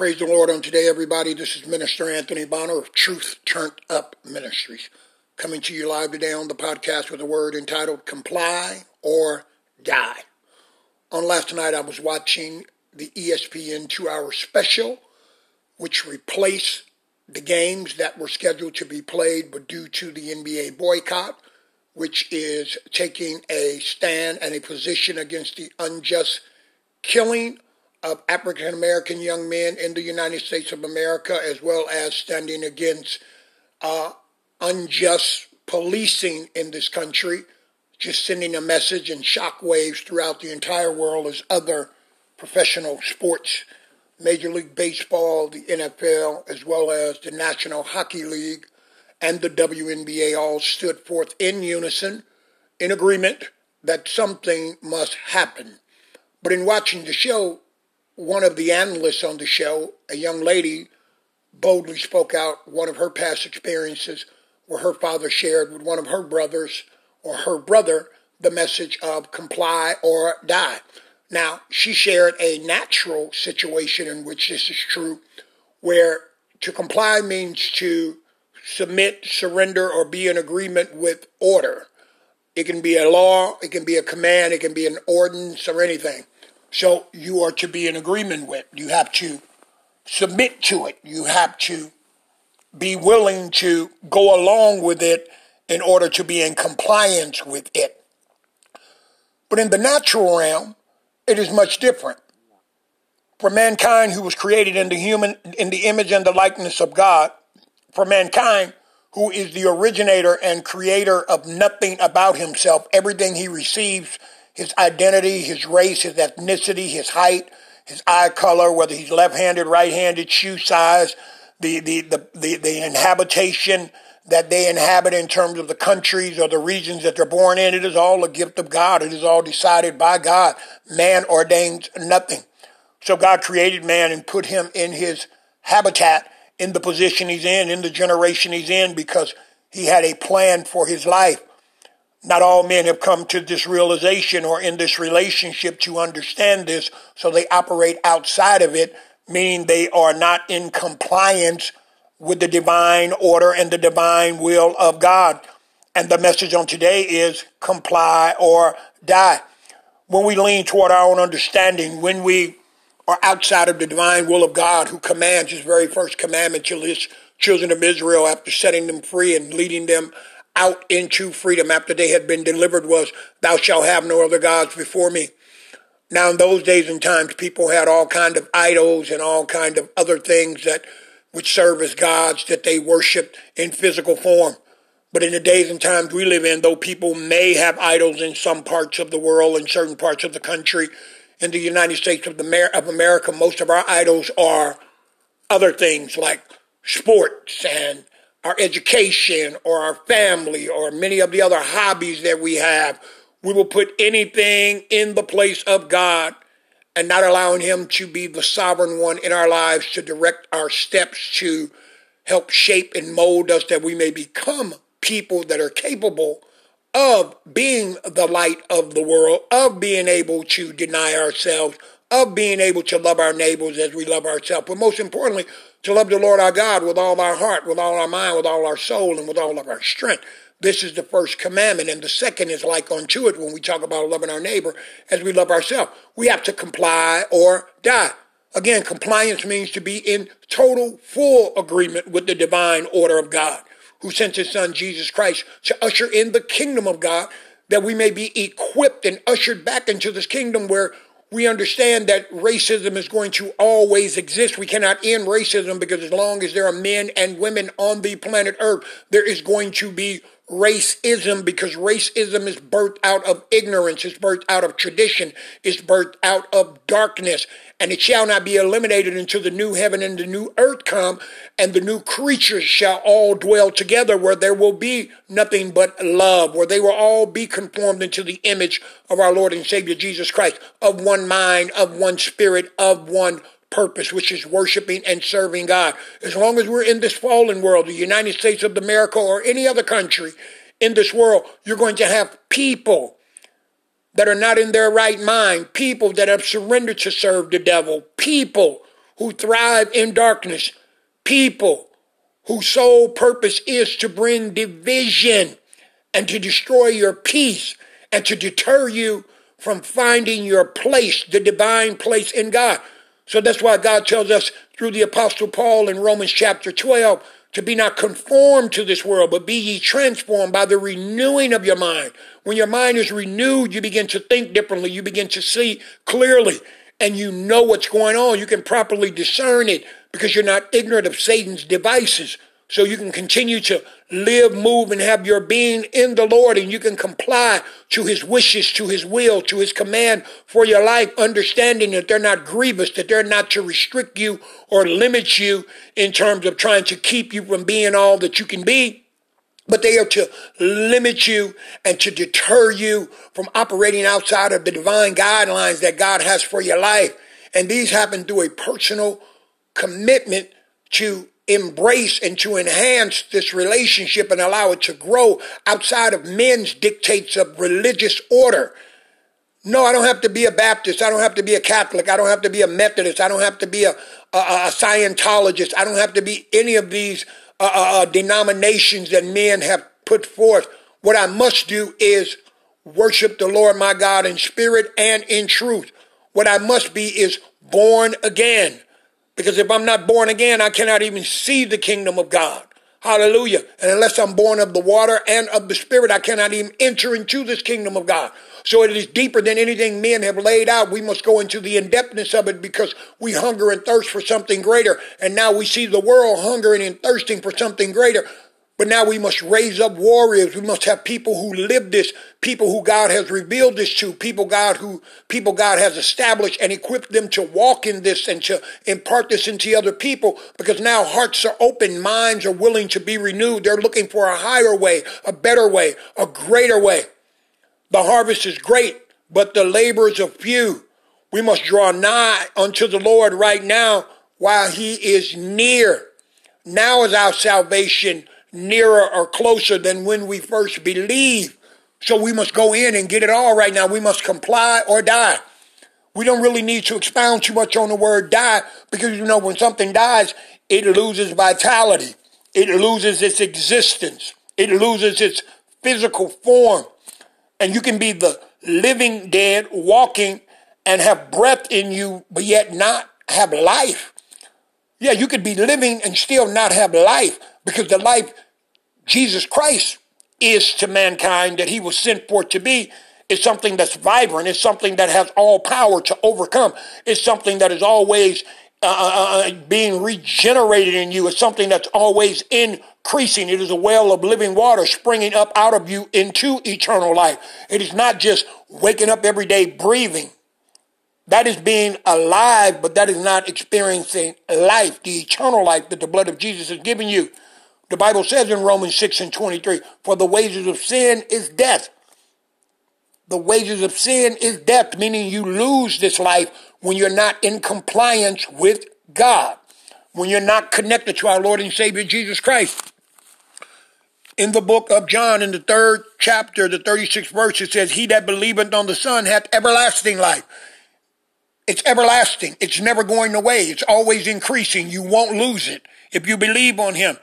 Praise the Lord on today, everybody. This is Minister Anthony Bonner of Truth Turned Up Ministries, coming to you live today on the podcast with a word entitled Comply or Die. On last night, I was watching the ESPN two hour special, which replaced the games that were scheduled to be played, but due to the NBA boycott, which is taking a stand and a position against the unjust killing of African American young men in the United States of America, as well as standing against uh, unjust policing in this country, just sending a message and shockwaves throughout the entire world as other professional sports, Major League Baseball, the NFL, as well as the National Hockey League and the WNBA all stood forth in unison, in agreement that something must happen. But in watching the show, one of the analysts on the show, a young lady, boldly spoke out one of her past experiences where her father shared with one of her brothers or her brother the message of comply or die. Now, she shared a natural situation in which this is true, where to comply means to submit, surrender, or be in agreement with order. It can be a law, it can be a command, it can be an ordinance, or anything. So you are to be in agreement with. You have to submit to it. You have to be willing to go along with it in order to be in compliance with it. But in the natural realm, it is much different. For mankind who was created in the human in the image and the likeness of God, for mankind who is the originator and creator of nothing about himself, everything he receives his identity, his race, his ethnicity, his height, his eye color, whether he's left-handed, right-handed, shoe size, the, the, the, the, the inhabitation that they inhabit in terms of the countries or the regions that they're born in. It is all a gift of God. It is all decided by God. Man ordains nothing. So God created man and put him in his habitat, in the position he's in, in the generation he's in, because he had a plan for his life. Not all men have come to this realization or in this relationship to understand this, so they operate outside of it, meaning they are not in compliance with the divine order and the divine will of God. And the message on today is comply or die. When we lean toward our own understanding, when we are outside of the divine will of God, who commands his very first commandment to his children of Israel after setting them free and leading them out into freedom after they had been delivered was, Thou shalt have no other gods before me. Now, in those days and times, people had all kind of idols and all kind of other things that would serve as gods that they worshiped in physical form. But in the days and times we live in, though people may have idols in some parts of the world and certain parts of the country, in the United States of, America, most of our idols are other things like sports and our education or our family or many of the other hobbies that we have. We will put anything in the place of God and not allowing Him to be the sovereign one in our lives to direct our steps to help shape and mold us that we may become people that are capable of being the light of the world, of being able to deny ourselves, of being able to love our neighbors as we love ourselves, but most importantly, to love the Lord our God with all our heart, with all our mind, with all our soul, and with all of our strength. This is the first commandment. And the second is like unto it when we talk about loving our neighbor as we love ourselves. We have to comply or die. Again, compliance means to be in total, full agreement with the divine order of God, who sent his son Jesus Christ to usher in the kingdom of God, that we may be equipped and ushered back into this kingdom where we understand that racism is going to always exist. We cannot end racism because as long as there are men and women on the planet Earth, there is going to be racism because racism is birthed out of ignorance, it's birthed out of tradition, it's birthed out of darkness. And it shall not be eliminated until the new heaven and the new earth come, and the new creatures shall all dwell together, where there will be nothing but love, where they will all be conformed into the image of our Lord and Savior Jesus Christ, of one mind, of one spirit, of one purpose, which is worshiping and serving God. As long as we're in this fallen world, the United States of America or any other country in this world, you're going to have people that are not in their right mind, people that have surrendered to serve the devil, people who thrive in darkness, people whose sole purpose is to bring division and to destroy your peace and to deter you from finding your place, the divine place in God. So that's why God tells us through the Apostle Paul in Romans chapter 12 to be not conformed to this world, but be ye transformed by the renewing of your mind. When your mind is renewed, you begin to think differently. You begin to see clearly and you know what's going on. You can properly discern it because you're not ignorant of Satan's devices. So you can continue to live, move, and have your being in the Lord, and you can comply to his wishes, to his will, to his command for your life, understanding that they're not grievous, that they're not to restrict you or limit you in terms of trying to keep you from being all that you can be. But they are to limit you and to deter you from operating outside of the divine guidelines that God has for your life. And these happen through a personal commitment to embrace and to enhance this relationship and allow it to grow outside of men's dictates of religious order. No, I don't have to be a Baptist. I don't have to be a Catholic. I don't have to be a Methodist. I don't have to be a, a, a Scientologist. I don't have to be any of these uh, uh, uh denominations that men have put forth. What I must do is worship the Lord my God in spirit and in truth. What I must be is born again. Because if I'm not born again, I cannot even see the kingdom of God. Hallelujah. And unless I'm born of the water and of the spirit, I cannot even enter into this kingdom of God. So it is deeper than anything men have laid out. We must go into the in-depthness of it because we hunger and thirst for something greater. And now we see the world hungering and thirsting for something greater. But now we must raise up warriors. We must have people who live this, people who God has revealed this to, people God who people God has established and equipped them to walk in this and to impart this into other people because now hearts are open, minds are willing to be renewed. They're looking for a higher way, a better way, a greater way. The harvest is great, but the laborers are few. We must draw nigh unto the Lord right now while he is near. Now is our salvation nearer or closer than when we first believe. So we must go in and get it all right now. We must comply or die. We don't really need to expound too much on the word die because you know when something dies, it loses vitality. It loses its existence. It loses its physical form. And you can be the living dead walking and have breath in you, but yet not have life. Yeah, you could be living and still not have life because the life Jesus Christ is to mankind that he was sent for to be is something that's vibrant. It's something that has all power to overcome. It's something that is always uh, uh, uh, uh, being regenerated in you. It's something that's always increasing. It is a well of living water springing up out of you into eternal life. It is not just waking up every day breathing. That is being alive, but that is not experiencing life, the eternal life that the blood of Jesus has given you. The Bible says in Romans 6 and 23, for the wages of sin is death. The wages of sin is death, meaning you lose this life when you're not in compliance with God, when you're not connected to our Lord and Savior Jesus Christ. In the book of John, in the third chapter, the 36th verse, it says, He that believeth on the Son hath everlasting life. It's everlasting. It's never going away. It's always increasing. You won't lose it if you believe on him.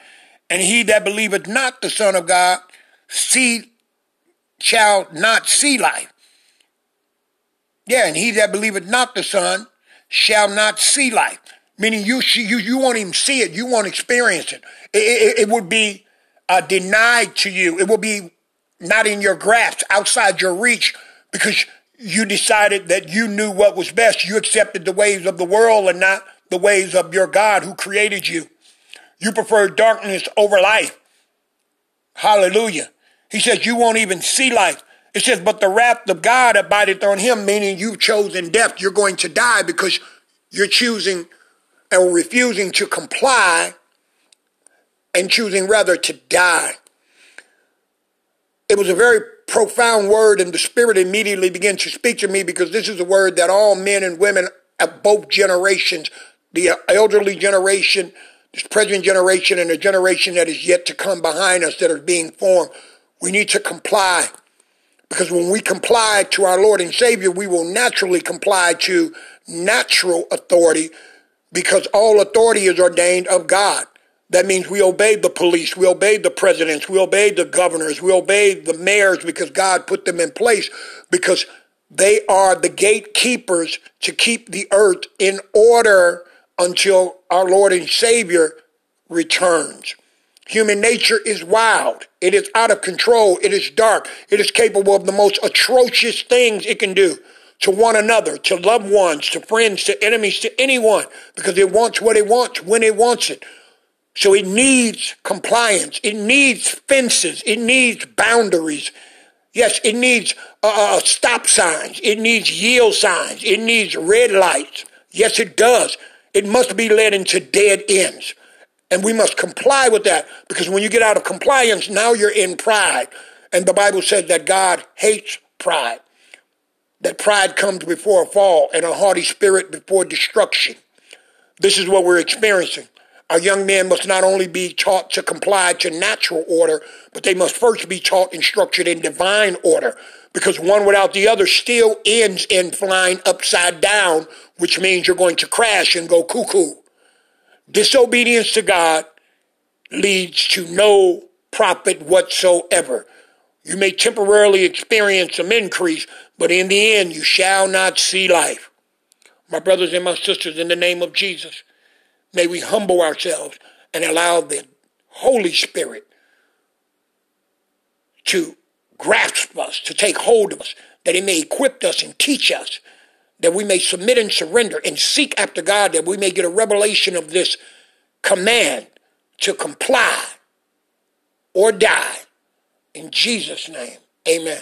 And he that believeth not the Son of God see shall not see life. Yeah, and he that believeth not the Son shall not see life. Meaning you you you won't even see it. You won't experience it. It, it, it would be uh, denied to you. It will be not in your grasp, outside your reach, because you decided that you knew what was best. You accepted the ways of the world and not the ways of your God who created you. You prefer darkness over life. Hallelujah. He says you won't even see life. It says, but the wrath of God abideth on him, meaning you've chosen death. You're going to die because you're choosing or refusing to comply and choosing rather to die. It was a very profound word, and the Spirit immediately began to speak to me because this is a word that all men and women of both generations, the elderly generation, this present generation, and the generation that is yet to come behind us that are being formed, we need to comply. Because when we comply to our Lord and Savior, we will naturally comply to natural authority because all authority is ordained of God. That means we obey the police, we obey the presidents, we obey the governors, we obey the mayors because God put them in place because they are the gatekeepers to keep the earth in order until our Lord and Savior returns. Human nature is wild. It is out of control. It is dark. It is capable of the most atrocious things it can do to one another, to loved ones, to friends, to enemies, to anyone, because it wants what it wants when it wants it. So it needs compliance. It needs fences. It needs boundaries. Yes, it needs uh, uh, stop signs. It needs yield signs. It needs red lights. Yes, it does. It must be led into dead ends. And we must comply with that because when you get out of compliance, now you're in pride. And the Bible says that God hates pride that pride comes before a fall and a haughty spirit before destruction. This is what we're experiencing. Our young men must not only be taught to comply to natural order, but they must first be taught and structured in divine order, because one without the other still ends in flying upside down, which means you're going to crash and go cuckoo. Disobedience to God leads to no profit whatsoever. You may temporarily experience some increase, but in the end, you shall not see life. My brothers and my sisters, in the name of Jesus, may we humble ourselves and allow the Holy Spirit to grasp us, to take hold of us, that He may equip us and teach us, that we may submit and surrender and seek after God, that we may get a revelation of this command to comply or die in Jesus' name, amen.